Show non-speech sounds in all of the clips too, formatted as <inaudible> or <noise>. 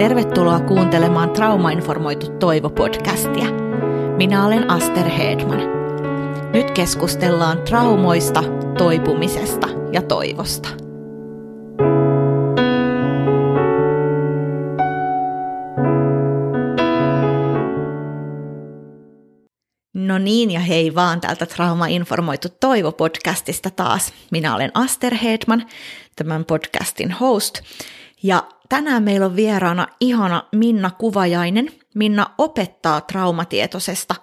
Tervetuloa kuuntelemaan Traumainformoitu Toivo-podcastia. Minä olen Aster Hedman. Nyt keskustellaan traumoista, toipumisesta ja toivosta. No niin ja hei vaan täältä Trauma-informoitu Toivo-podcastista taas. Minä olen Aster Hedman, tämän podcastin host. Ja tänään meillä on vieraana ihana Minna Kuvajainen. Minna opettaa traumatietoisesta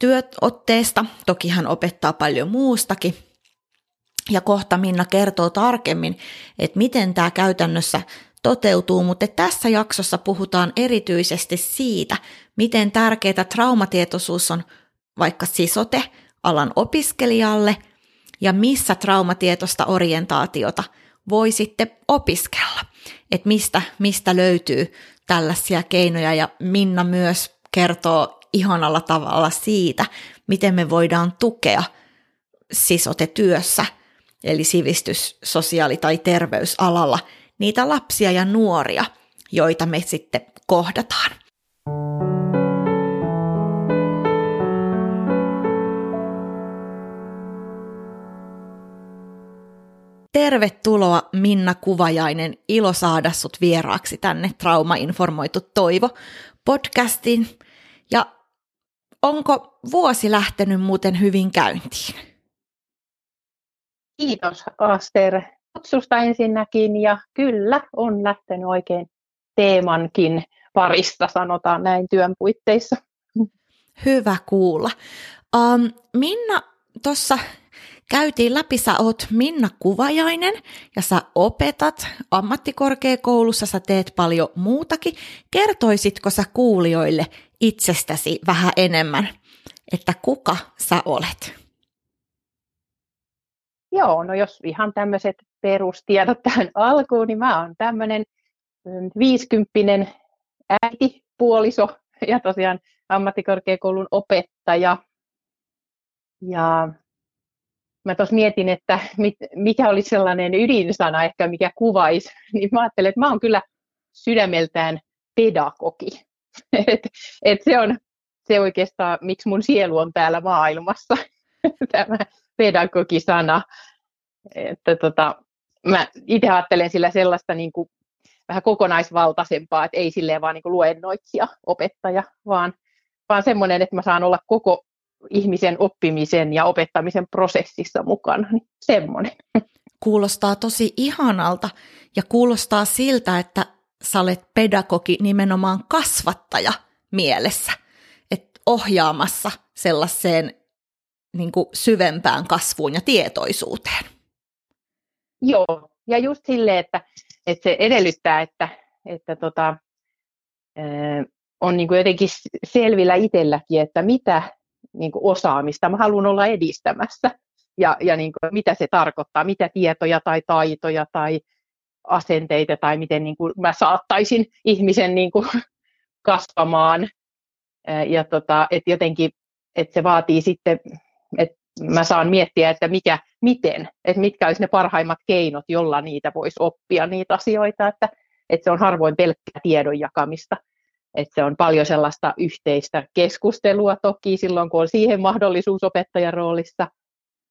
työotteesta, toki hän opettaa paljon muustakin. Ja kohta Minna kertoo tarkemmin, että miten tämä käytännössä toteutuu, mutta tässä jaksossa puhutaan erityisesti siitä, miten tärkeää traumatietoisuus on vaikka sisote alan opiskelijalle ja missä traumatietoista orientaatiota voi sitten opiskella että mistä, mistä löytyy tällaisia keinoja ja Minna myös kertoo ihanalla tavalla siitä, miten me voidaan tukea sisotetyössä, eli sivistys-, sosiaali- tai terveysalalla, niitä lapsia ja nuoria, joita me sitten kohdataan. Tervetuloa Minna Kuvajainen, ilo saada sut vieraaksi tänne Trauma-informoitu Toivo podcastiin. Ja onko vuosi lähtenyt muuten hyvin käyntiin? Kiitos Aster kutsusta ensinnäkin ja kyllä on lähtenyt oikein teemankin parista, sanotaan näin työn puitteissa. Hyvä kuulla. Um, Minna, tuossa käytiin läpi, sä oot Minna Kuvajainen ja sä opetat ammattikorkeakoulussa, sä teet paljon muutakin. Kertoisitko sä kuulijoille itsestäsi vähän enemmän, että kuka sä olet? Joo, no jos ihan tämmöiset perustiedot tähän alkuun, niin mä oon tämmöinen viisikymppinen äiti, puoliso ja tosiaan ammattikorkeakoulun opettaja. Ja mä tuossa mietin, että mit, mikä olisi sellainen ydinsana ehkä, mikä kuvaisi, <laughs> niin mä ajattelin, että mä oon kyllä sydämeltään pedagogi. <laughs> et, et se on se oikeastaan, miksi mun sielu on täällä maailmassa, <laughs> tämä pedagogisana. Että tota, mä itse ajattelen sillä sellaista niin kuin, vähän kokonaisvaltaisempaa, että ei silleen vaan niin kuin luennoitsija, opettaja, vaan, vaan semmoinen, että mä saan olla koko ihmisen oppimisen ja opettamisen prosessissa mukana. Niin semmoinen. Kuulostaa tosi ihanalta ja kuulostaa siltä, että sä olet pedagogi nimenomaan kasvattaja mielessä, että ohjaamassa sellaiseen niin kuin syvempään kasvuun ja tietoisuuteen. Joo, ja just silleen, että, että se edellyttää, että, että tota, on niin kuin jotenkin selvillä itselläkin, että mitä niin kuin osaamista. Mä haluan olla edistämässä. Ja, ja niin kuin, mitä se tarkoittaa, mitä tietoja tai taitoja tai asenteita tai miten niin kuin mä saattaisin ihmisen niin kuin <laughs> kasvamaan. Ja tota, että jotenkin, että se vaatii sitten, että mä saan miettiä, että mikä, miten, että mitkä olisi ne parhaimmat keinot, jolla niitä voisi oppia, niitä asioita, että, että se on harvoin pelkkää tiedon jakamista, että se on paljon sellaista yhteistä keskustelua toki silloin, kun on siihen mahdollisuus opettajan roolissa.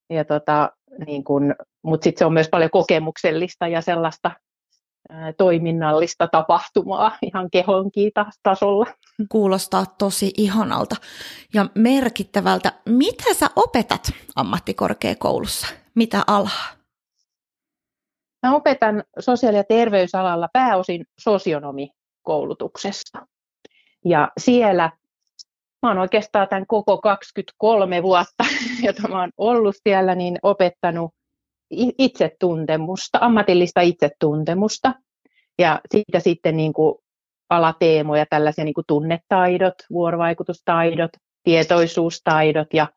Ja tota, niin kun, mutta sitten se on myös paljon kokemuksellista ja sellaista toiminnallista tapahtumaa ihan kehonkin tasolla. Kuulostaa tosi ihanalta ja merkittävältä. Mitä sä opetat ammattikorkeakoulussa? Mitä alaa? Mä opetan sosiaali- ja terveysalalla pääosin sosionomikoulutuksessa. Ja siellä mä oon oikeastaan tämän koko 23 vuotta, <laughs> jota mä oon ollut siellä, niin opettanut itsetuntemusta, ammatillista itsetuntemusta. Ja siitä sitten niin kuin alateemoja, tällaisia niin kuin tunnetaidot, vuorovaikutustaidot, tietoisuustaidot ja,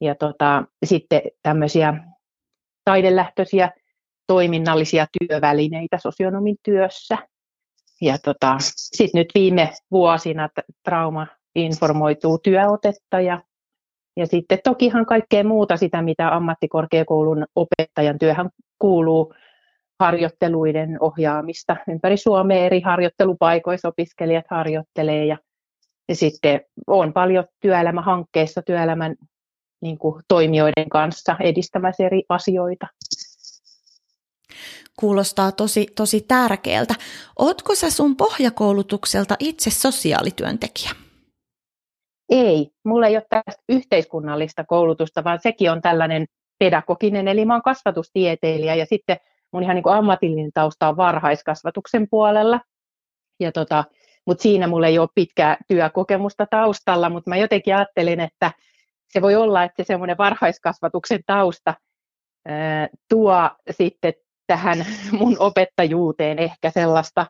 ja tota, sitten tämmöisiä taidelähtöisiä toiminnallisia työvälineitä sosionomin työssä. Ja tota, sitten nyt viime vuosina trauma informoituu työotetta ja, ja sitten tokihan kaikkea muuta sitä, mitä ammattikorkeakoulun opettajan työhän kuuluu, harjoitteluiden ohjaamista. Ympäri Suomea eri harjoittelupaikoissa opiskelijat harjoittelee ja, ja sitten on paljon työelämähankkeissa työelämän niin kuin, toimijoiden kanssa edistämässä eri asioita. Kuulostaa tosi, tosi tärkeältä. Ootko sä sun pohjakoulutukselta itse sosiaalityöntekijä? Ei, mulla ei ole tästä yhteiskunnallista koulutusta, vaan sekin on tällainen pedagoginen, eli mä oon kasvatustieteilijä ja sitten mun ihan niin kuin ammatillinen tausta on varhaiskasvatuksen puolella. Ja tota, mutta siinä mulla ei ole pitkää työkokemusta taustalla, mutta mä jotenkin ajattelin, että se voi olla, että se semmoinen varhaiskasvatuksen tausta ää, tuo sitten tähän <laughs> mun opettajuuteen ehkä sellaista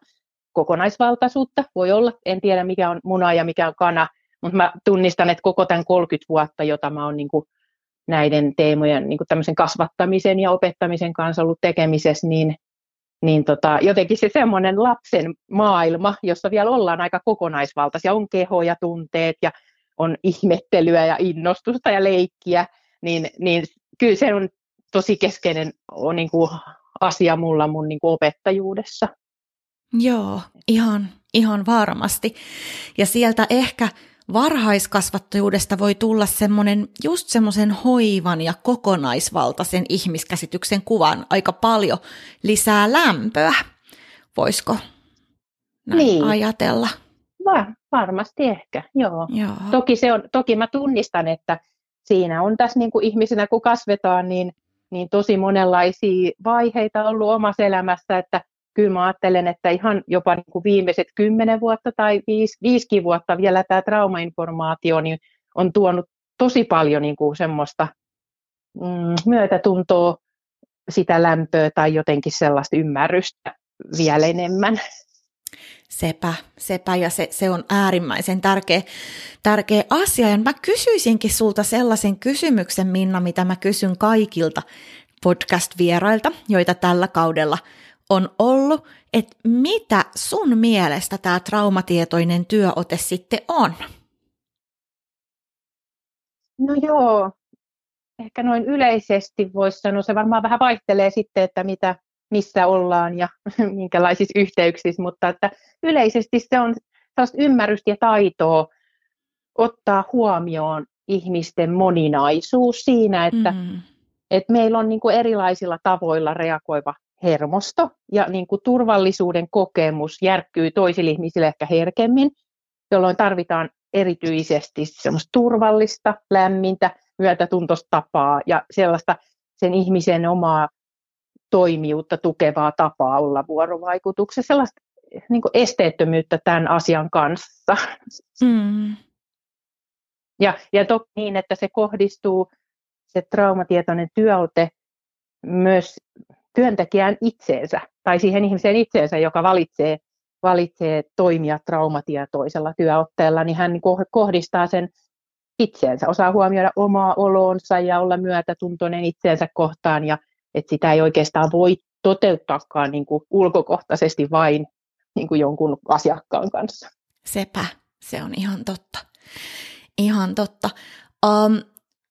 kokonaisvaltaisuutta. Voi olla, en tiedä mikä on muna ja mikä on kana, mutta mä tunnistan, että koko tämän 30 vuotta, jota mä oon niin näiden teemojen niin tämmöisen kasvattamisen ja opettamisen kanssa ollut tekemisessä, niin, niin tota, jotenkin se semmoinen lapsen maailma, jossa vielä ollaan aika kokonaisvaltaisia, on keho ja tunteet ja on ihmettelyä ja innostusta ja leikkiä, niin, niin kyllä se on tosi keskeinen on niin kuin asia mulla mun niin kuin opettajuudessa. Joo, ihan, ihan varmasti. Ja sieltä ehkä varhaiskasvattajuudesta voi tulla semmoinen, just semmoisen hoivan ja kokonaisvaltaisen ihmiskäsityksen kuvan aika paljon lisää lämpöä. Voisiko näin niin. ajatella? Va- varmasti ehkä, joo. joo. Toki, se on, toki mä tunnistan, että siinä on tässä niin kuin ihmisenä, kun kasvetaan, niin, niin tosi monenlaisia vaiheita ollut omassa elämässä, että kyllä mä ajattelen, että ihan jopa niin kuin viimeiset kymmenen vuotta tai viisi, viisikin vuotta vielä tämä traumainformaatio niin on tuonut tosi paljon niin kuin semmoista mm, myötätuntoa, sitä lämpöä tai jotenkin sellaista ymmärrystä vielä enemmän. Sepä, sepä ja se, se on äärimmäisen tärkeä, tärkeä asia. Ja mä kysyisinkin sulta sellaisen kysymyksen, Minna, mitä mä kysyn kaikilta podcast-vierailta, joita tällä kaudella on ollut, että mitä sun mielestä tämä traumatietoinen työote sitten on? No joo, ehkä noin yleisesti voisi sanoa, se varmaan vähän vaihtelee sitten, että mitä, missä ollaan ja <laughs> minkälaisissa yhteyksissä, mutta että yleisesti se on sellaista ymmärrystä ja taitoa ottaa huomioon ihmisten moninaisuus siinä, että, mm. että meillä on niin kuin erilaisilla tavoilla reagoiva hermosto ja niin kuin turvallisuuden kokemus järkkyy toisille ihmisille ehkä herkemmin, jolloin tarvitaan erityisesti semmoista turvallista, lämmintä, myötätuntoista tapaa ja sellaista sen ihmisen omaa toimijuutta tukevaa tapaa olla vuorovaikutuksessa, sellaista niin kuin esteettömyyttä tämän asian kanssa. Mm. Ja, ja toki niin, että se kohdistuu, se traumatietoinen työote myös työntekijään itseensä tai siihen ihmiseen itseensä, joka valitsee, valitsee toimia traumatietoisella työotteella, niin hän kohdistaa sen itseensä, osaa huomioida omaa oloonsa ja olla myötätuntoinen itseensä kohtaan ja että sitä ei oikeastaan voi toteuttaakaan niin kuin ulkokohtaisesti vain niin kuin jonkun asiakkaan kanssa. Sepä, se on ihan totta. Ihan totta. Um,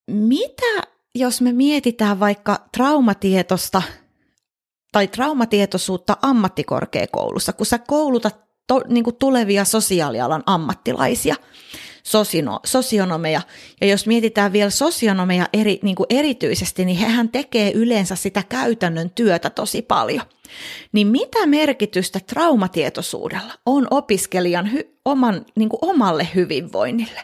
mitä jos me mietitään vaikka traumatietosta tai traumatietoisuutta ammattikorkeakoulussa, kun sä koulutat to, niin kuin tulevia sosiaalialan ammattilaisia, sosino, sosionomeja. Ja jos mietitään vielä sosionomeja eri, niin kuin erityisesti, niin hehän tekee yleensä sitä käytännön työtä tosi paljon. Niin mitä merkitystä traumatietoisuudella on opiskelijan hy, oman, niin kuin omalle hyvinvoinnille?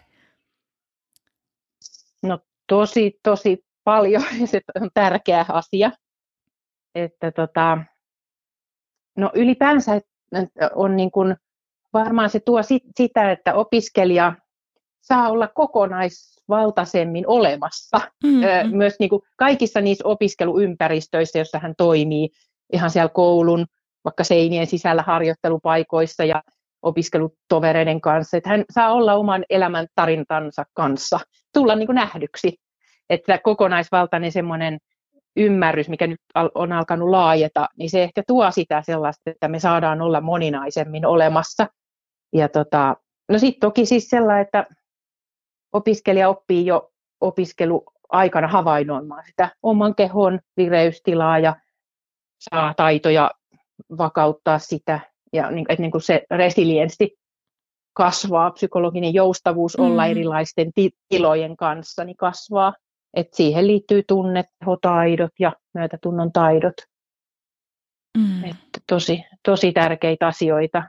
No tosi, tosi paljon <laughs> se on tärkeä asia että tota, no ylipäänsä on niin kuin, varmaan se tuo sit, sitä, että opiskelija saa olla kokonaisvaltaisemmin olemassa mm-hmm. myös niin kuin kaikissa niissä opiskeluympäristöissä, joissa hän toimii, ihan siellä koulun, vaikka seinien sisällä harjoittelupaikoissa ja opiskelutovereiden kanssa, että hän saa olla oman elämän tarintansa kanssa, tulla niin kuin nähdyksi. Että kokonaisvaltainen semmoinen ymmärrys, mikä nyt on alkanut laajeta, niin se ehkä tuo sitä sellaista, että me saadaan olla moninaisemmin olemassa. Ja tota, no sitten toki siis sellainen, että opiskelija oppii jo opiskeluaikana havainnoimaan sitä oman kehon vireystilaa ja saa taitoja vakauttaa sitä ja niin, että niin kuin se resilienssi kasvaa, psykologinen joustavuus olla mm. erilaisten tilojen kanssa niin kasvaa. Et siihen liittyy tunnehotaidot ja myötätunnon taidot. Mm. Et tosi, tosi tärkeitä asioita.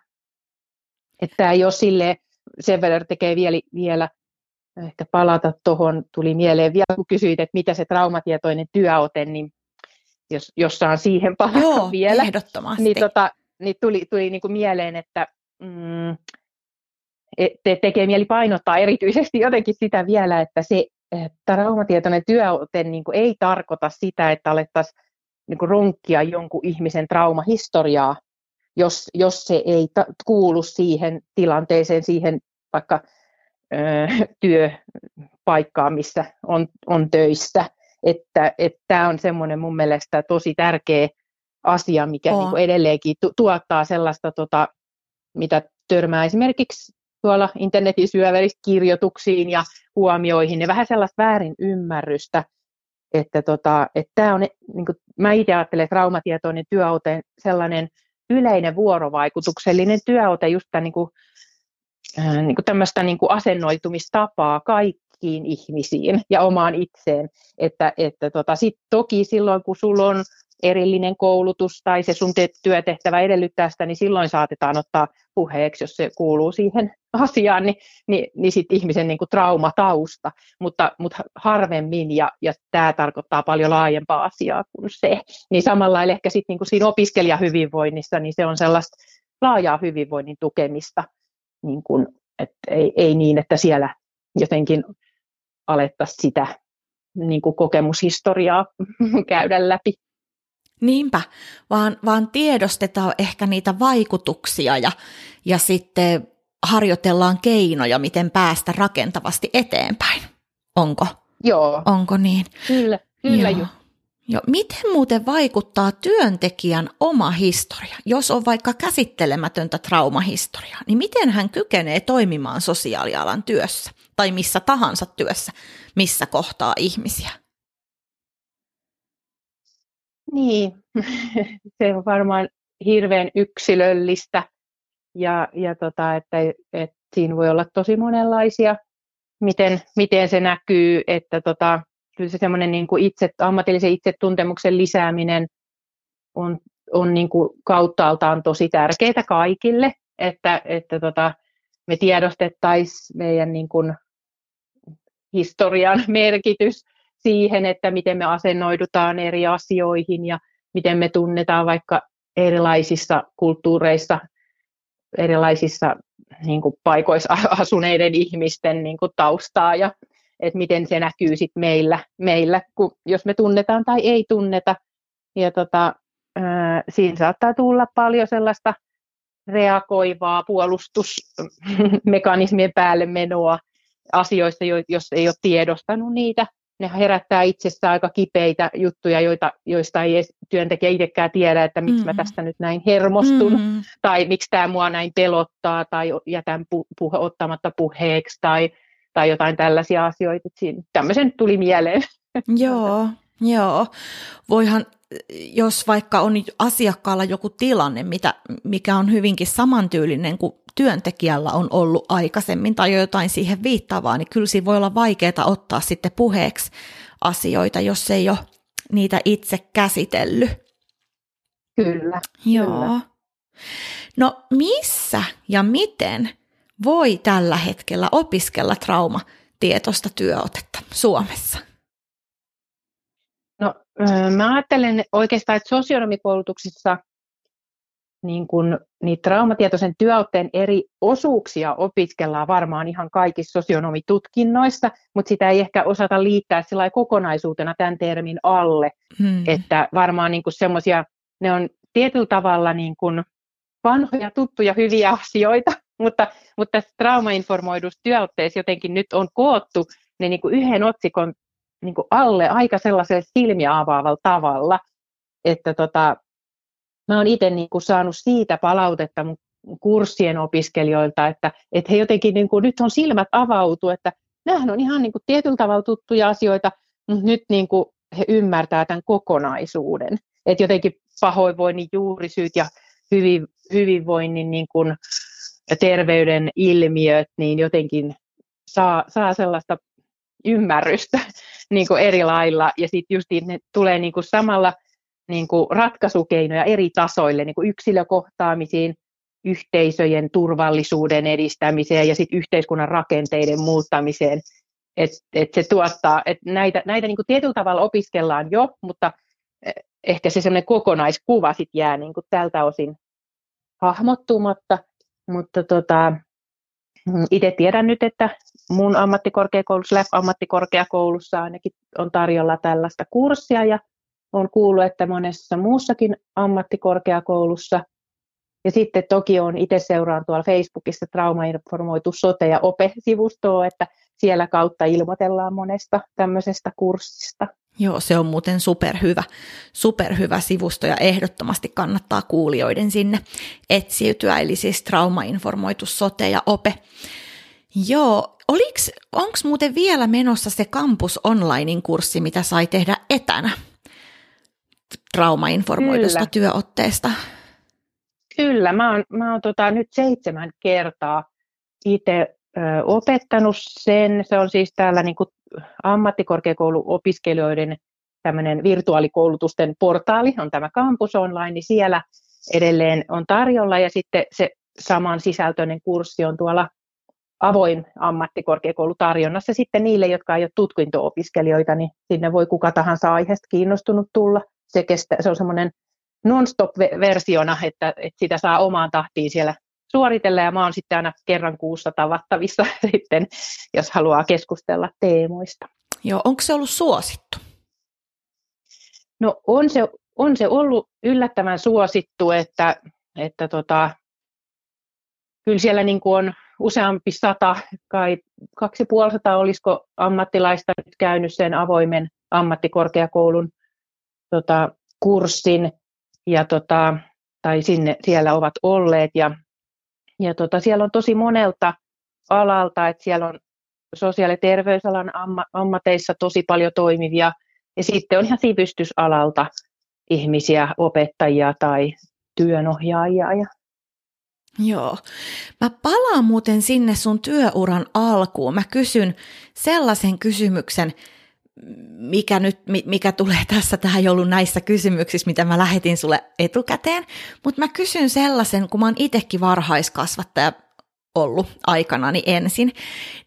Että ei ole sille sen verran tekee vielä, vielä ehkä palata tuohon, tuli mieleen vielä kun kysyit, että mitä se traumatietoinen työote, niin jos, jos saan siihen palata Joo, vielä, ehdottomasti. niin, tota, niin tuli, tuli niin kuin mieleen, että mm, te, tekee mieli painottaa erityisesti jotenkin sitä vielä, että se traumatietoinen työote niin kuin ei tarkoita sitä, että alettaisiin niin kuin runkkia jonkun ihmisen traumahistoriaa, jos, jos se ei ta- kuulu siihen tilanteeseen, siihen vaikka ö, työpaikkaan, missä on, on töissä. Että tämä on semmoinen mun mielestä tosi tärkeä asia, mikä oh. niin kuin edelleenkin tu- tuottaa sellaista, tota, mitä törmää esimerkiksi tuolla internetin syövärissä kirjoituksiin ja huomioihin, ja vähän sellaista väärin ymmärrystä, että tota, että tämä on, niin kuin, mä itse ajattelen, että traumatietoinen työote sellainen yleinen vuorovaikutuksellinen työote, just tämän, niin kuin, äh, niin kuin tämmöistä niin kuin asennoitumistapaa kaikkiin ihmisiin ja omaan itseen, että, että tota, sit toki silloin, kun sulla on erillinen koulutus tai se sun työtehtävä edellyttää sitä, niin silloin saatetaan ottaa puheeksi, jos se kuuluu siihen <laughs> asiaan, niin, niin, niin sit ihmisen niin kuin traumatausta, mutta, mutta harvemmin, ja, ja tämä tarkoittaa paljon laajempaa asiaa kuin se. Niin samalla ehkä sit niin kuin siinä opiskelijahyvinvoinnissa, niin se on sellaista laajaa hyvinvoinnin tukemista, niin kuin, että ei, ei niin, että siellä jotenkin alettaisiin sitä niin kuin kokemushistoriaa <laughs> käydä läpi. Niinpä, vaan, vaan tiedostetaan ehkä niitä vaikutuksia ja, ja sitten harjoitellaan keinoja, miten päästä rakentavasti eteenpäin. Onko? Joo. Onko niin? Kyllä, kyllä Joo. Joo. Miten muuten vaikuttaa työntekijän oma historia? Jos on vaikka käsittelemätöntä traumahistoriaa, niin miten hän kykenee toimimaan sosiaalialan työssä tai missä tahansa työssä, missä kohtaa ihmisiä? Niin, <laughs> se on varmaan hirveän yksilöllistä ja, ja tota, että, että siinä voi olla tosi monenlaisia, miten, miten se näkyy, että tota, kyllä se semmoinen niin kuin itse, ammatillisen itsetuntemuksen lisääminen on, on niin kuin kauttaaltaan tosi tärkeää kaikille, että, että tota, me tiedostettaisiin meidän niin kuin historian merkitys siihen, että miten me asennoidutaan eri asioihin ja miten me tunnetaan vaikka erilaisissa kulttuureissa, erilaisissa niin kuin paikoissa <laughs> asuneiden ihmisten niin kuin taustaa ja että miten se näkyy sit meillä, meillä kun, jos me tunnetaan tai ei tunneta. Ja tota, ää, siinä saattaa tulla paljon sellaista reagoivaa puolustusmekanismien päälle menoa asioista, jos ei ole tiedostanut niitä ne herättää itsessä aika kipeitä juttuja, joita, joista ei työntekijä itsekään tiedä, että miksi mm. mä tästä nyt näin hermostun, mm. tai miksi tämä mua näin pelottaa, tai jätän pu- puhe, ottamatta puheeksi, tai, tai jotain tällaisia asioita. Siinä, tämmöisen tuli mieleen. <laughs> Joo, joo. Voihan, jos vaikka on asiakkaalla joku tilanne, mitä, mikä on hyvinkin samantyylinen kuin työntekijällä on ollut aikaisemmin tai jotain siihen viittaavaa, niin kyllä siinä voi olla vaikeaa ottaa sitten puheeksi asioita, jos ei ole niitä itse käsitellyt. Kyllä. Joo. Kyllä. No missä ja miten voi tällä hetkellä opiskella traumatietoista työotetta Suomessa? No, mä ajattelen oikeastaan, että sosionomikoulutuksissa niin kun, niitä traumatietoisen työotteen eri osuuksia opiskellaan varmaan ihan kaikissa sosionomitutkinnoissa, mutta sitä ei ehkä osata liittää sillä kokonaisuutena tämän termin alle, hmm. että varmaan niin semmoisia, ne on tietyllä tavalla niin kuin vanhoja, tuttuja, hyviä asioita, mutta, mutta tässä traumainformoidussa työotteessa jotenkin nyt on koottu ne niin kuin yhden otsikon niin kuin alle aika sellaisella silmiä avaavalla tavalla, että tota, mä oon itse niin kuin saanut siitä palautetta mun kurssien opiskelijoilta, että, että he jotenkin niin kuin, nyt on silmät avautu, että nämähän on ihan niin kuin tietyllä tavalla tuttuja asioita, mutta nyt niin kuin he ymmärtää tämän kokonaisuuden. Että jotenkin pahoinvoinnin juurisyyt ja hyvin, hyvinvoinnin niin kuin, terveyden ilmiöt, niin jotenkin saa, saa sellaista ymmärrystä <laughs> niin kuin eri lailla. Ja sitten just ne tulee niin kuin samalla niin kuin ratkaisukeinoja eri tasoille, niin kuin yksilökohtaamisiin, yhteisöjen turvallisuuden edistämiseen ja sitten yhteiskunnan rakenteiden muuttamiseen. Et, et se tuottaa, että näitä, näitä niin kuin tietyllä tavalla opiskellaan jo, mutta eh, ehkä se sellainen kokonaiskuva sit jää niin kuin tältä osin hahmottumatta. Mutta tota, itse tiedän nyt, että mun ammattikorkeakoulussa, LEF-ammattikorkeakoulussa ainakin on tarjolla tällaista kurssia ja on kuullut, että monessa muussakin ammattikorkeakoulussa. Ja sitten toki on itse seuraan tuolla Facebookissa traumainformoitu sote- ja OPE-sivustoa, että siellä kautta ilmoitellaan monesta tämmöisestä kurssista. Joo, se on muuten superhyvä, superhyvä sivusto ja ehdottomasti kannattaa kuulijoiden sinne etsiytyä, eli siis traumainformoitu sote ja ope. Joo, onko muuten vielä menossa se Campus Onlinein kurssi, mitä sai tehdä etänä traumainformoitusta Kyllä. työotteesta? Kyllä, mä oon, mä oon tota, nyt seitsemän kertaa itse opettanut sen. Se on siis täällä niin kuin ammattikorkeakouluopiskelijoiden tämmöinen virtuaalikoulutusten portaali, on tämä Campus Online, niin siellä edelleen on tarjolla ja sitten se saman sisältöinen kurssi on tuolla avoin ammattikorkeakoulu tarjonnassa sitten niille, jotka ei ole tutkinto-opiskelijoita, niin sinne voi kuka tahansa aiheesta kiinnostunut tulla. Se, kestä, se on semmoinen non-stop-versiona, että, että sitä saa omaan tahtiin siellä suoritella ja mä oon sitten aina kerran kuussa tavattavissa <laughs> sitten, jos haluaa keskustella teemoista. Joo, onko se ollut suosittu? No on se, on se ollut yllättävän suosittu, että, että tota, kyllä siellä niin kuin on useampi sata, kai kaksi puoli sata olisiko ammattilaista nyt käynyt sen avoimen ammattikorkeakoulun tota, kurssin, ja tota, tai sinne siellä ovat olleet, ja ja tota, siellä on tosi monelta alalta, että siellä on sosiaali- ja terveysalan amma- ammateissa tosi paljon toimivia, ja sitten on ihan sivistysalalta ihmisiä, opettajia tai työnohjaajia. Ja... Joo. Mä palaan muuten sinne sun työuran alkuun. Mä kysyn sellaisen kysymyksen, mikä, nyt, mikä tulee <laughs> tässä, tähän ei ollut näissä kysymyksissä, mitä mä lähetin sulle etukäteen, mutta mä kysyn sellaisen, kun mä oon itsekin varhaiskasvattaja ollut aikanani ensin,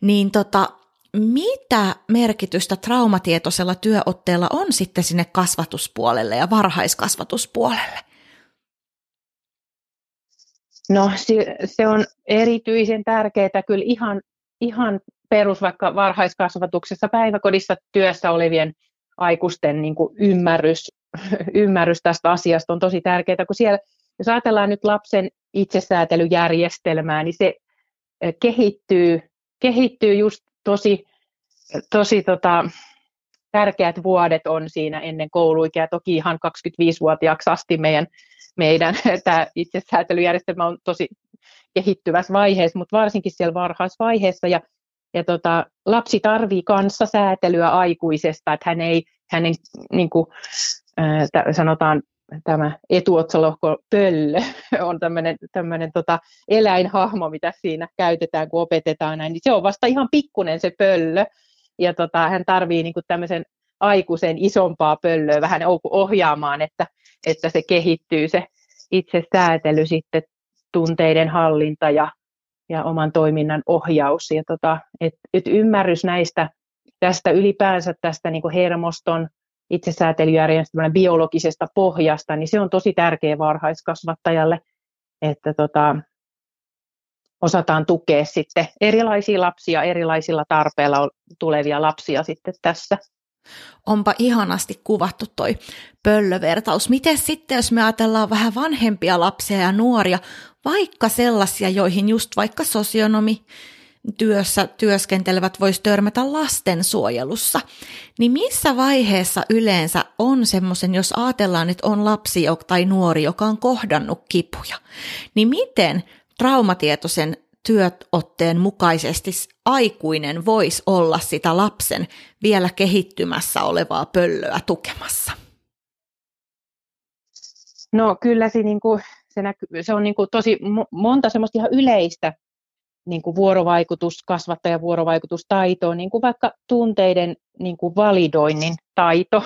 niin tota, mitä merkitystä traumatietoisella työotteella on sitten sinne kasvatuspuolelle ja varhaiskasvatuspuolelle? No se, se on erityisen tärkeää kyllä ihan, ihan perus vaikka varhaiskasvatuksessa, päiväkodissa työssä olevien aikuisten niin kuin ymmärrys, <laughs> ymmärrys tästä asiasta on tosi tärkeää, kun siellä, jos ajatellaan nyt lapsen itsesäätelyjärjestelmää, niin se kehittyy, kehittyy just tosi, tosi tota, tärkeät vuodet on siinä ennen kouluikää. Toki ihan 25-vuotiaaksi asti meidän, meidän <laughs> tämä itsesäätelyjärjestelmä on tosi kehittyvässä vaiheessa, mutta varsinkin siellä varhaisvaiheessa. Ja ja tota, lapsi tarvii kanssasäätelyä aikuisesta, että hän ei, hänen niin kuin, äh, sanotaan tämä etuotsalohko pöllö <laughs> on tämmöinen, tämmöinen tota eläinhahmo, mitä siinä käytetään, kun opetetaan näin, niin se on vasta ihan pikkunen se pöllö, ja tota, hän tarvii niin kuin tämmöisen aikuisen isompaa pöllöä vähän ohjaamaan, että, että se kehittyy se itse säätely sitten tunteiden hallinta ja ja oman toiminnan ohjaus. Ja tota, et, et ymmärrys näistä, tästä ylipäänsä tästä niin kuin hermoston itsesäätelyjärjestelmän biologisesta pohjasta, niin se on tosi tärkeä varhaiskasvattajalle, että tota, osataan tukea sitten erilaisia lapsia, erilaisilla tarpeilla tulevia lapsia sitten tässä. Onpa ihanasti kuvattu toi pöllövertaus. Miten sitten, jos me ajatellaan vähän vanhempia lapsia ja nuoria, vaikka sellaisia, joihin just vaikka sosionomi työssä työskentelevät voisi törmätä lastensuojelussa, niin missä vaiheessa yleensä on semmoisen, jos ajatellaan, että on lapsi tai nuori, joka on kohdannut kipuja, niin miten traumatietoisen työotteen mukaisesti aikuinen voisi olla sitä lapsen vielä kehittymässä olevaa pöllöä tukemassa? No kyllä se, niin kuin, se, näky, se on niin kuin tosi monta semmoista ihan yleistä niin kuin vuorovaikutus, kasvattajan vuorovaikutustaitoa, niin kuin vaikka tunteiden niin kuin validoinnin taito.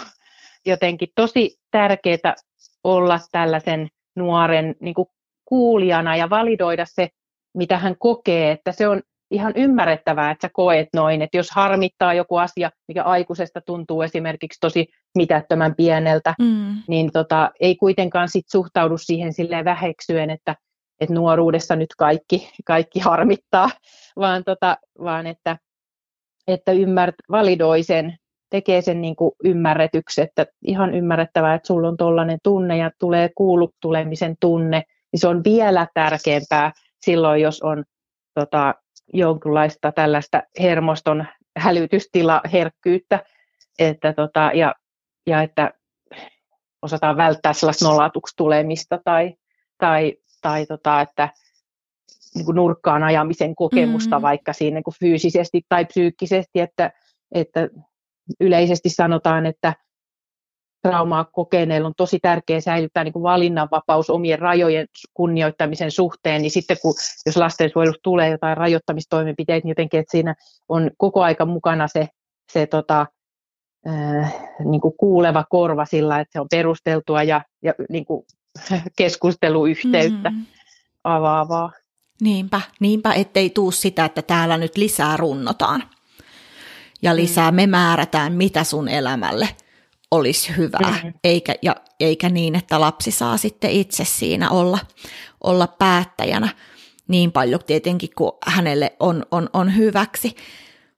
Jotenkin tosi tärkeää olla tällaisen nuoren niin kuin kuulijana ja validoida se, mitä hän kokee, että se on ihan ymmärrettävää, että sä koet noin, että jos harmittaa joku asia, mikä aikuisesta tuntuu esimerkiksi tosi mitättömän pieneltä, mm. niin tota, ei kuitenkaan sit suhtaudu siihen silleen väheksyen, että, että nuoruudessa nyt kaikki, kaikki harmittaa, <laughs> vaan, tota, vaan että, että ymmärt, validoi sen, tekee sen niin kuin ymmärretyksi, että ihan ymmärrettävää, että sulla on tollainen tunne ja tulee kuullut tulemisen tunne, niin se on vielä tärkeämpää silloin, jos on tota, jonkinlaista tällaista hermoston hälytystilaherkkyyttä, että tota, ja, ja että osataan välttää sellaista nollatuksi tulemista tai, tai, tai tota, että niin kuin nurkkaan ajamisen kokemusta mm-hmm. vaikka siinä niin kuin fyysisesti tai psyykkisesti, että, että yleisesti sanotaan, että traumaa kokeneilla on tosi tärkeää säilyttää niin kuin valinnanvapaus omien rajojen kunnioittamisen suhteen, niin sitten kun, jos lastensuojelussa tulee jotain rajoittamistoimenpiteitä, niin jotenkin, että siinä on koko aika mukana se, se tota, äh, niin kuin kuuleva korva sillä, että se on perusteltua ja, ja niin kuin <laughs> keskusteluyhteyttä mm. avaavaa. Niinpä, niinpä, ettei tuu sitä, että täällä nyt lisää runnotaan ja lisää mm. me määrätään, mitä sun elämälle olisi hyvää, mm-hmm. eikä, ja, eikä niin, että lapsi saa sitten itse siinä olla, olla päättäjänä niin paljon tietenkin kuin hänelle on, on, on hyväksi.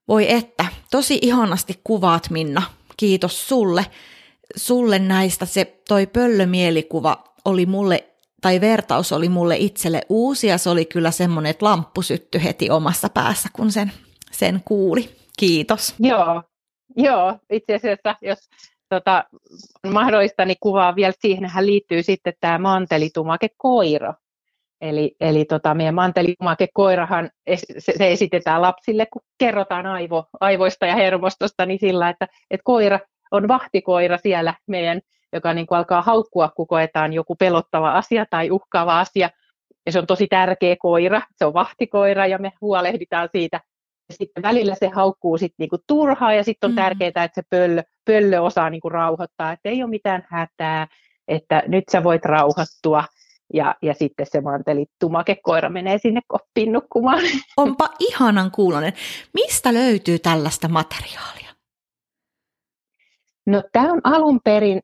Voi että, tosi ihanasti kuvaat Minna, kiitos sulle. Sulle näistä se toi pöllömielikuva oli mulle, tai vertaus oli mulle itselle uusi ja se oli kyllä semmoinen, että lamppu syttyi heti omassa päässä, kun sen, sen kuuli. Kiitos. Joo, Joo, itse asiassa jos tota, mahdollista, niin kuvaa vielä siihenhän liittyy sitten tämä mantelitumake koira. Eli, eli tota, meidän mantelitumake koirahan, se, se esitetään lapsille, kun kerrotaan aivo, aivoista ja hermostosta, niin sillä, että, että koira on vahtikoira siellä meidän, joka niin kuin alkaa haukkua, kun koetaan joku pelottava asia tai uhkaava asia. Ja se on tosi tärkeä koira, se on vahtikoira ja me huolehditaan siitä sitten välillä se haukkuu sit niinku turhaa ja sitten on mm. tärkeää, että se pöllö, pöllö osaa niinku rauhoittaa, että ei ole mitään hätää, että nyt sä voit rauhoittua ja, ja sitten se mantelittumakekoira menee sinne koppiin nukkumaan. <laughs> Onpa ihanan kuulonen. Mistä löytyy tällaista materiaalia? No tämä on alun perin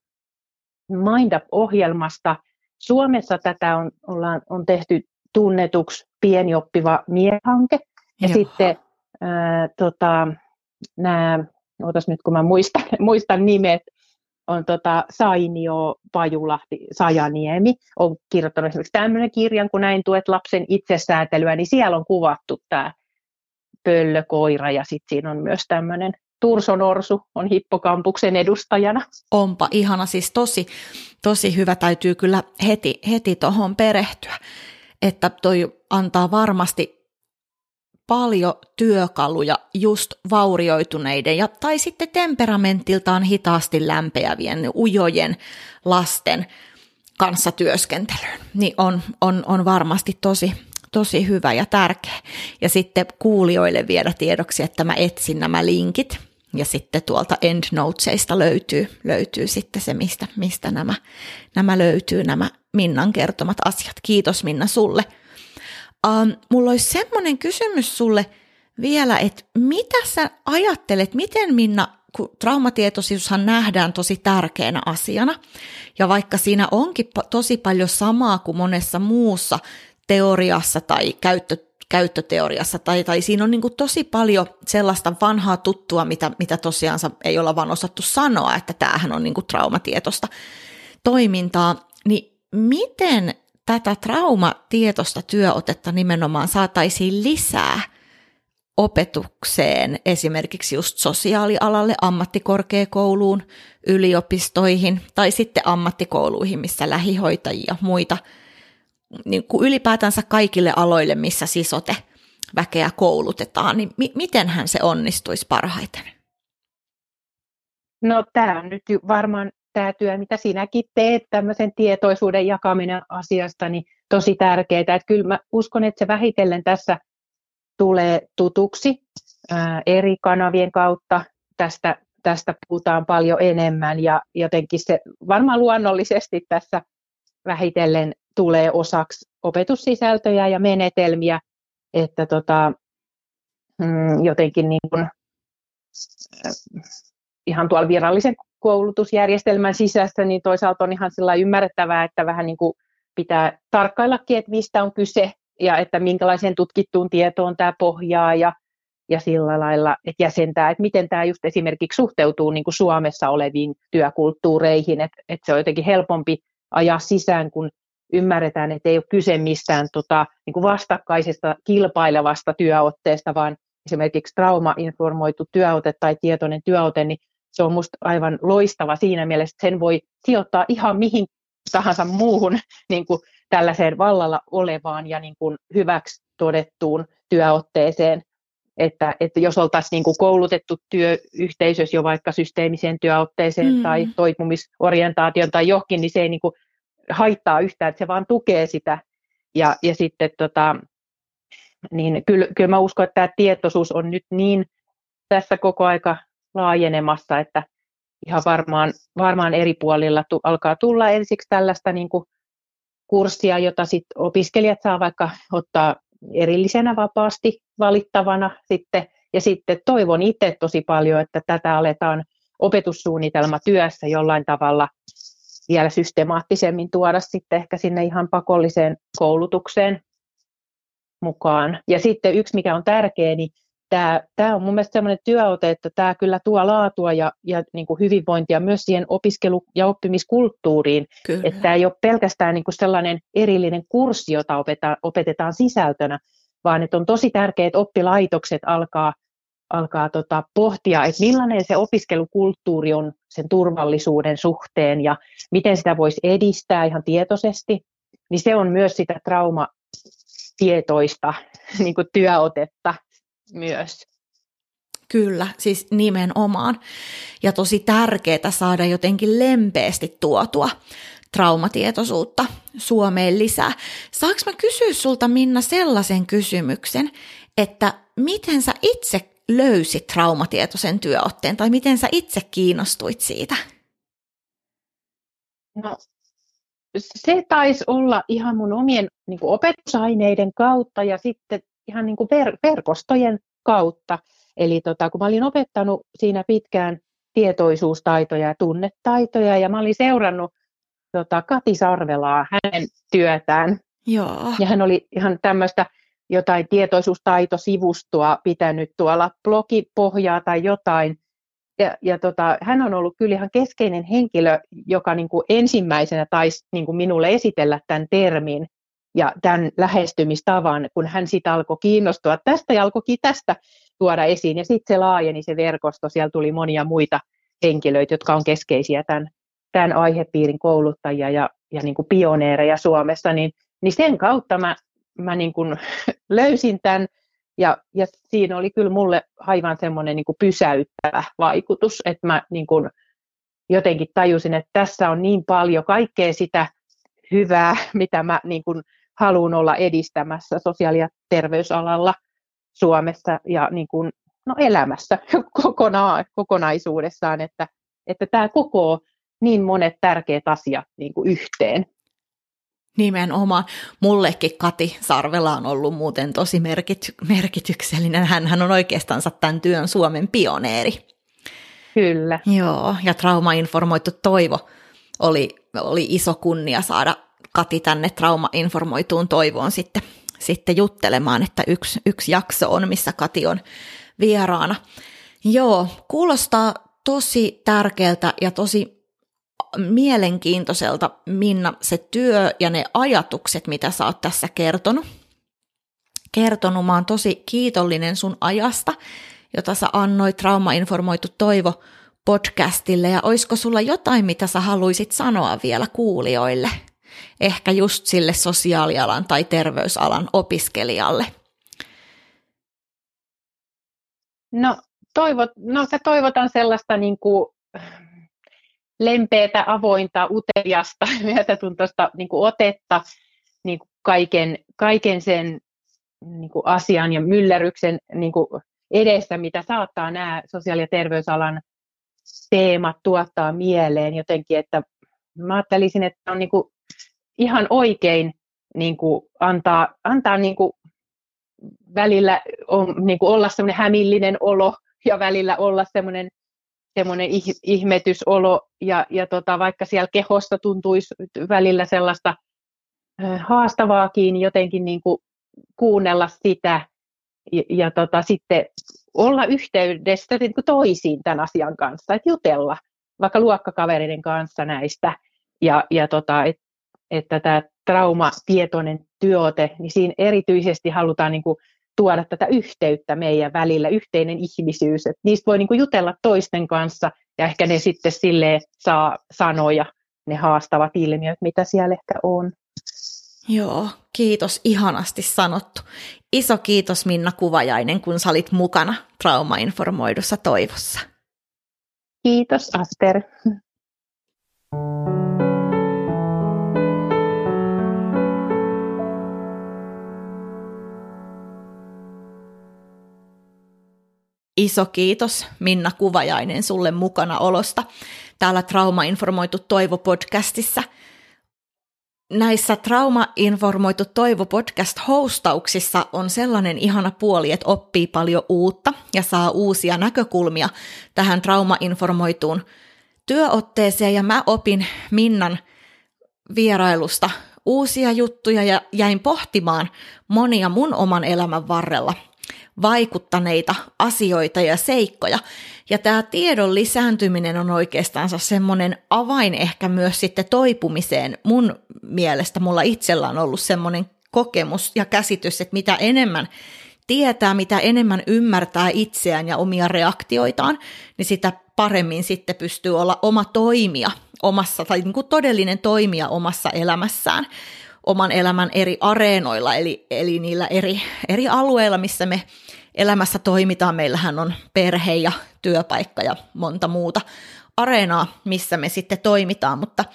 MindUp-ohjelmasta. Suomessa tätä on, ollaan, on tehty tunnetuksi pienioppiva miehanke. Ja Joo. sitten tota, nämä, ootas nyt kun mä muistan, <laughs> muistan nimet, on tota Sainio, Pajulahti, Sajaniemi, on kirjoittanut esimerkiksi tämmöinen kirjan, kun näin tuet lapsen itsesäätelyä, niin siellä on kuvattu tämä pöllökoira ja sitten siinä on myös tämmöinen Turso Norsu on hippokampuksen edustajana. Onpa ihana, siis tosi, tosi hyvä, täytyy kyllä heti, heti perehtyä, että toi antaa varmasti paljon työkaluja just vaurioituneiden ja, tai sitten temperamentiltaan hitaasti lämpeävien, ujojen lasten kanssa työskentelyyn, niin on, on, on varmasti tosi, tosi hyvä ja tärkeä. Ja sitten kuulijoille viedä tiedoksi, että mä etsin nämä linkit ja sitten tuolta EndNotesista löytyy, löytyy sitten se, mistä, mistä nämä, nämä löytyy, nämä Minnan kertomat asiat. Kiitos Minna sulle Um, mulla olisi semmoinen kysymys sulle vielä, että mitä sä ajattelet, miten Minna, kun traumatietoisuushan nähdään tosi tärkeänä asiana, ja vaikka siinä onkin tosi paljon samaa kuin monessa muussa teoriassa tai käyttö, käyttöteoriassa, tai, tai siinä on niin kuin tosi paljon sellaista vanhaa tuttua, mitä, mitä tosiaan ei olla vaan osattu sanoa, että tämähän on niin kuin traumatietosta toimintaa, niin miten tätä traumatietoista työotetta nimenomaan saataisiin lisää opetukseen, esimerkiksi just sosiaalialalle, ammattikorkeakouluun, yliopistoihin tai sitten ammattikouluihin, missä lähihoitajia ja muita, niin kuin ylipäätänsä kaikille aloille, missä sisote väkeä koulutetaan, niin mi- mitenhän se onnistuisi parhaiten? No tämä on nyt varmaan tämä työ, mitä sinäkin teet, tämmöisen tietoisuuden jakaminen asiasta, niin tosi tärkeää. Että kyllä mä uskon, että se vähitellen tässä tulee tutuksi ää, eri kanavien kautta. Tästä, tästä puhutaan paljon enemmän ja jotenkin se varmaan luonnollisesti tässä vähitellen tulee osaksi opetussisältöjä ja menetelmiä, että tota, mm, jotenkin niin kuin, ihan tuolla virallisen koulutusjärjestelmän sisässä, niin toisaalta on ihan sillä ymmärrettävää, että vähän niin kuin pitää tarkkaillakin, että mistä on kyse ja että minkälaiseen tutkittuun tietoon tämä pohjaa ja, ja sillä lailla, että jäsentää, että miten tämä just esimerkiksi suhteutuu niin kuin Suomessa oleviin työkulttuureihin, että, että se on jotenkin helpompi ajaa sisään, kun ymmärretään, että ei ole kyse mistään tota, niin kuin vastakkaisesta kilpailevasta työotteesta, vaan esimerkiksi trauma-informoitu työote tai tietoinen työote, niin se on minusta aivan loistava siinä mielessä, että sen voi sijoittaa ihan mihin tahansa muuhun <laughs> niin kuin tällaiseen vallalla olevaan ja niin kuin hyväksi todettuun työotteeseen. Että, että jos oltaisiin niin kuin koulutettu työyhteisössä jo vaikka systeemiseen työotteeseen mm. tai toipumisorientaation tai johonkin, niin se ei niin kuin haittaa yhtään, että se vaan tukee sitä. Ja, ja sitten tota, niin kyllä, kyllä mä uskon, että tämä tietoisuus on nyt niin tässä koko aika laajenemassa, että ihan varmaan, varmaan eri puolilla tu, alkaa tulla ensiksi tällaista niin kuin kurssia, jota sit opiskelijat saa vaikka ottaa erillisenä vapaasti valittavana sitten. Ja sitten toivon itse tosi paljon, että tätä aletaan opetussuunnitelma työssä jollain tavalla vielä systemaattisemmin tuoda sitten ehkä sinne ihan pakolliseen koulutukseen mukaan. Ja sitten yksi, mikä on tärkeä, niin tämä, tämä on mun mielestä sellainen työote, että tämä kyllä tuo laatua ja, ja niin kuin hyvinvointia myös siihen opiskelu- ja oppimiskulttuuriin. Kyllä. Että tämä ei ole pelkästään niin kuin sellainen erillinen kurssi, jota opetetaan, opetetaan sisältönä, vaan että on tosi tärkeää, että oppilaitokset alkaa, alkaa tota, pohtia, että millainen se opiskelukulttuuri on sen turvallisuuden suhteen ja miten sitä voisi edistää ihan tietoisesti. Niin se on myös sitä traumatietoista <laughs> niin kuin työotetta myös. Kyllä, siis nimenomaan. Ja tosi tärkeää saada jotenkin lempeästi tuotua traumatietoisuutta Suomeen lisää. Saanko mä kysyä sulta Minna sellaisen kysymyksen, että miten sä itse löysit traumatietoisen työotteen tai miten sä itse kiinnostuit siitä? No, se taisi olla ihan mun omien niin opetusaineiden kautta ja sitten ihan niin kuin ver- verkostojen kautta. Eli tota, kun mä olin opettanut siinä pitkään tietoisuustaitoja ja tunnetaitoja, ja mä olin seurannut tota, Kati Sarvelaa, hänen työtään. Joo. Ja hän oli ihan tämmöistä jotain tietoisuustaitosivustoa pitänyt tuolla blogipohjaa tai jotain. Ja, ja tota, hän on ollut kyllä ihan keskeinen henkilö, joka niin kuin ensimmäisenä taisi niin kuin minulle esitellä tämän termin ja tämän lähestymistavan, kun hän sitten alkoi kiinnostua tästä ja alkoikin tästä tuoda esiin. Ja sitten se laajeni se verkosto, siellä tuli monia muita henkilöitä, jotka on keskeisiä tämän, tämän aihepiirin kouluttajia ja, ja niin kuin pioneereja Suomessa, niin, niin sen kautta mä, mä niin kuin <laughs> löysin tämän, ja, ja siinä oli kyllä mulle aivan semmoinen niin pysäyttävä vaikutus, että mä niin kuin jotenkin tajusin, että tässä on niin paljon kaikkea sitä hyvää, <laughs> mitä mä niin kuin haluan olla edistämässä sosiaali- ja terveysalalla Suomessa ja niin kuin, no, elämässä <laughs> kokona, kokonaisuudessaan, että, että tämä koko niin monet tärkeät asiat niin kuin yhteen. Nimenomaan. Mullekin Kati Sarvela on ollut muuten tosi merkity- merkityksellinen. Hän on oikeastaan tämän työn Suomen pioneeri. Kyllä. Joo, ja traumainformoitu toivo oli, oli iso kunnia saada Kati tänne trauma-informoituun toivoon sitten, sitten juttelemaan, että yksi, yksi jakso on, missä Kati on vieraana. Joo, kuulostaa tosi tärkeältä ja tosi mielenkiintoiselta, Minna, se työ ja ne ajatukset, mitä sä oot tässä kertonut. Kertonut, mä oon tosi kiitollinen sun ajasta, jota sä annoit Trauma-informoitu toivo podcastille, ja olisiko sulla jotain, mitä sä haluaisit sanoa vielä kuulijoille? Ehkä just sille sosiaalialan tai terveysalan opiskelijalle? No, toivot, no se toivotan sellaista niin kuin lempeätä, avointa, uteliasta, <laughs> myötätuntoista niin kuin otetta niin kuin kaiken, kaiken sen niin kuin asian ja myllerryksen niin kuin edessä, mitä saattaa nämä sosiaali- ja terveysalan teemat tuottaa mieleen jotenkin, että mä ajattelisin, että on niin kuin ihan oikein niin kuin antaa, antaa niin kuin välillä on, niin kuin olla semmoinen hämillinen olo ja välillä olla semmoinen, semmoinen ihmetysolo ja, ja tota, vaikka siellä kehosta tuntuisi välillä sellaista haastavaakin jotenkin niin kuin kuunnella sitä ja, ja tota, sitten olla yhteydessä niin kuin toisiin tämän asian kanssa, että jutella vaikka luokkakavereiden kanssa näistä ja, ja tota, et, että tämä traumatietoinen työote, niin siinä erityisesti halutaan niin kuin tuoda tätä yhteyttä meidän välillä, yhteinen ihmisyys, että niistä voi niin kuin jutella toisten kanssa ja ehkä ne sitten sille saa sanoja, ne haastavat ilmiöt, mitä siellä ehkä on. Joo, kiitos, ihanasti sanottu. Iso kiitos Minna Kuvajainen, kun sä olit mukana traumainformoidussa toivossa. Kiitos Aster. Iso kiitos Minna Kuvajainen sulle mukana olosta täällä Trauma-informoitu Toivo-podcastissa. Näissä Trauma-informoitu Toivo-podcast-hostauksissa on sellainen ihana puoli, että oppii paljon uutta ja saa uusia näkökulmia tähän trauma-informoituun työotteeseen. Ja mä opin Minnan vierailusta uusia juttuja ja jäin pohtimaan monia mun oman elämän varrella – vaikuttaneita asioita ja seikkoja. Ja tämä tiedon lisääntyminen on oikeastaan semmoinen avain ehkä myös sitten toipumiseen. Mun mielestä mulla itsellä on ollut semmoinen kokemus ja käsitys, että mitä enemmän tietää, mitä enemmän ymmärtää itseään ja omia reaktioitaan, niin sitä paremmin sitten pystyy olla oma toimija omassa, tai niin kuin todellinen toimija omassa elämässään oman elämän eri areenoilla, eli, eli niillä eri, eri alueilla, missä me elämässä toimitaan. Meillähän on perhe ja työpaikka ja monta muuta areenaa, missä me sitten toimitaan, mutta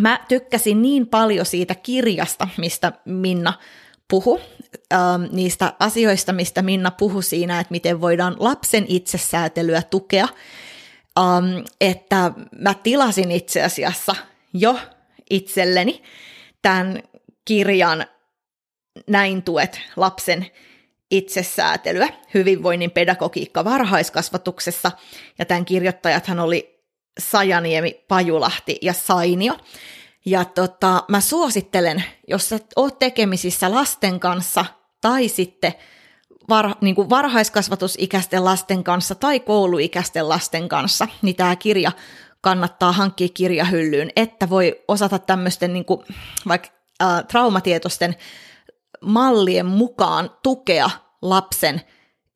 mä tykkäsin niin paljon siitä kirjasta, mistä Minna puhu, ähm, niistä asioista, mistä Minna puhui siinä, että miten voidaan lapsen itsesäätelyä tukea, ähm, että mä tilasin itse asiassa jo itselleni tämän kirjan Näin tuet lapsen itsesäätelyä, hyvinvoinnin pedagogiikka varhaiskasvatuksessa, ja tämän kirjoittajathan oli Sajaniemi, Pajulahti ja Sainio. Ja tota, mä suosittelen, jos sä oot tekemisissä lasten kanssa tai sitten var, niin kuin varhaiskasvatusikäisten lasten kanssa tai kouluikäisten lasten kanssa, niin tämä kirja kannattaa hankkia kirjahyllyyn, että voi osata tämmöisten niin kuin, vaikka äh, traumatietoisten mallien mukaan tukea lapsen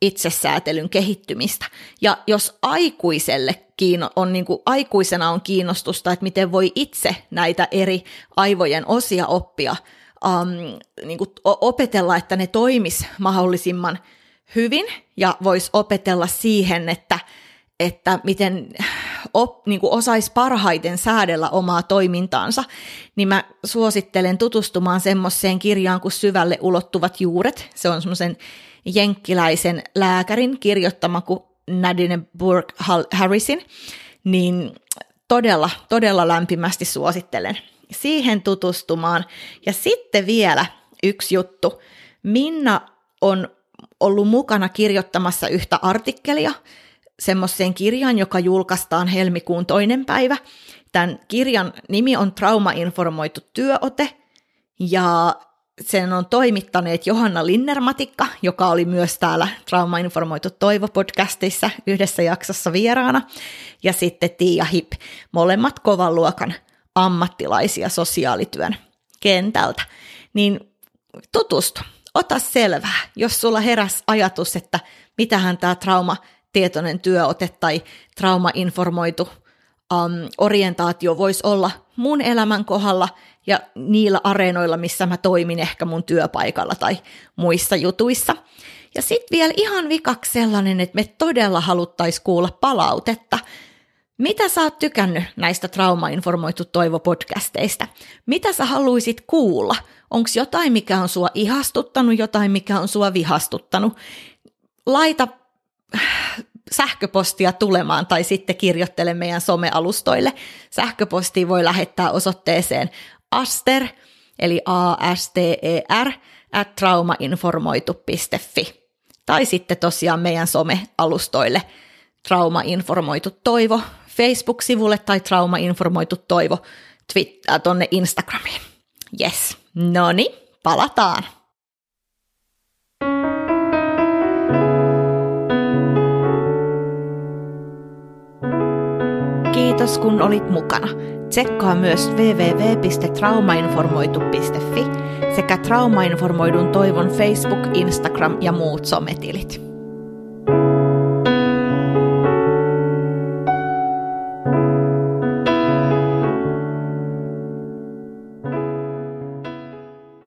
itsesäätelyn kehittymistä. Ja jos aikuiselle kiino, on niin kuin, aikuisena on kiinnostusta, että miten voi itse näitä eri aivojen osia oppia, um, niin kuin opetella, että ne toimis mahdollisimman hyvin ja voisi opetella siihen, että, että miten op, niin kuin osaisi parhaiten säädellä omaa toimintaansa, niin mä suosittelen tutustumaan semmoiseen kirjaan kuin Syvälle ulottuvat juuret. Se on semmoisen jenkkiläisen lääkärin kirjoittama kuin Burke Harrisin, niin todella, todella lämpimästi suosittelen siihen tutustumaan. Ja sitten vielä yksi juttu. Minna on ollut mukana kirjoittamassa yhtä artikkelia semmoiseen kirjaan, joka julkaistaan helmikuun toinen päivä. Tämän kirjan nimi on Traumainformoitu työote, ja sen on toimittaneet Johanna Linnermatikka, joka oli myös täällä Traumainformoitu Toivo-podcastissa yhdessä jaksossa vieraana, ja sitten Tiia Hip, molemmat kovan luokan ammattilaisia sosiaalityön kentältä. Niin tutustu, ota selvää, jos sulla heräs ajatus, että mitähän tämä trauma tietoinen työote tai traumainformoitu um, orientaatio voisi olla mun elämän kohdalla ja niillä areenoilla, missä mä toimin ehkä mun työpaikalla tai muissa jutuissa. Ja sitten vielä ihan vikaksi sellainen, että me todella haluttaisiin kuulla palautetta Mitä sä oot tykännyt näistä Trauma-informoitu Toivo-podcasteista? Mitä sä haluaisit kuulla? Onko jotain, mikä on sua ihastuttanut, jotain, mikä on sua vihastuttanut? Laita sähköpostia tulemaan tai sitten kirjoittele meidän somealustoille. Sähköpostia voi lähettää osoitteeseen aster, eli A-S-T-E-R, at traumainformoitu.fi. Tai sitten tosiaan meidän somealustoille traumainformoitu toivo Facebook-sivulle tai traumainformoitu toivo Twitter, tonne Instagramiin. Yes, no niin, palataan. Kiitos kun olit mukana. Tsekkaa myös www.traumainformoitu.fi sekä Traumainformoidun toivon Facebook, Instagram ja muut sometilit.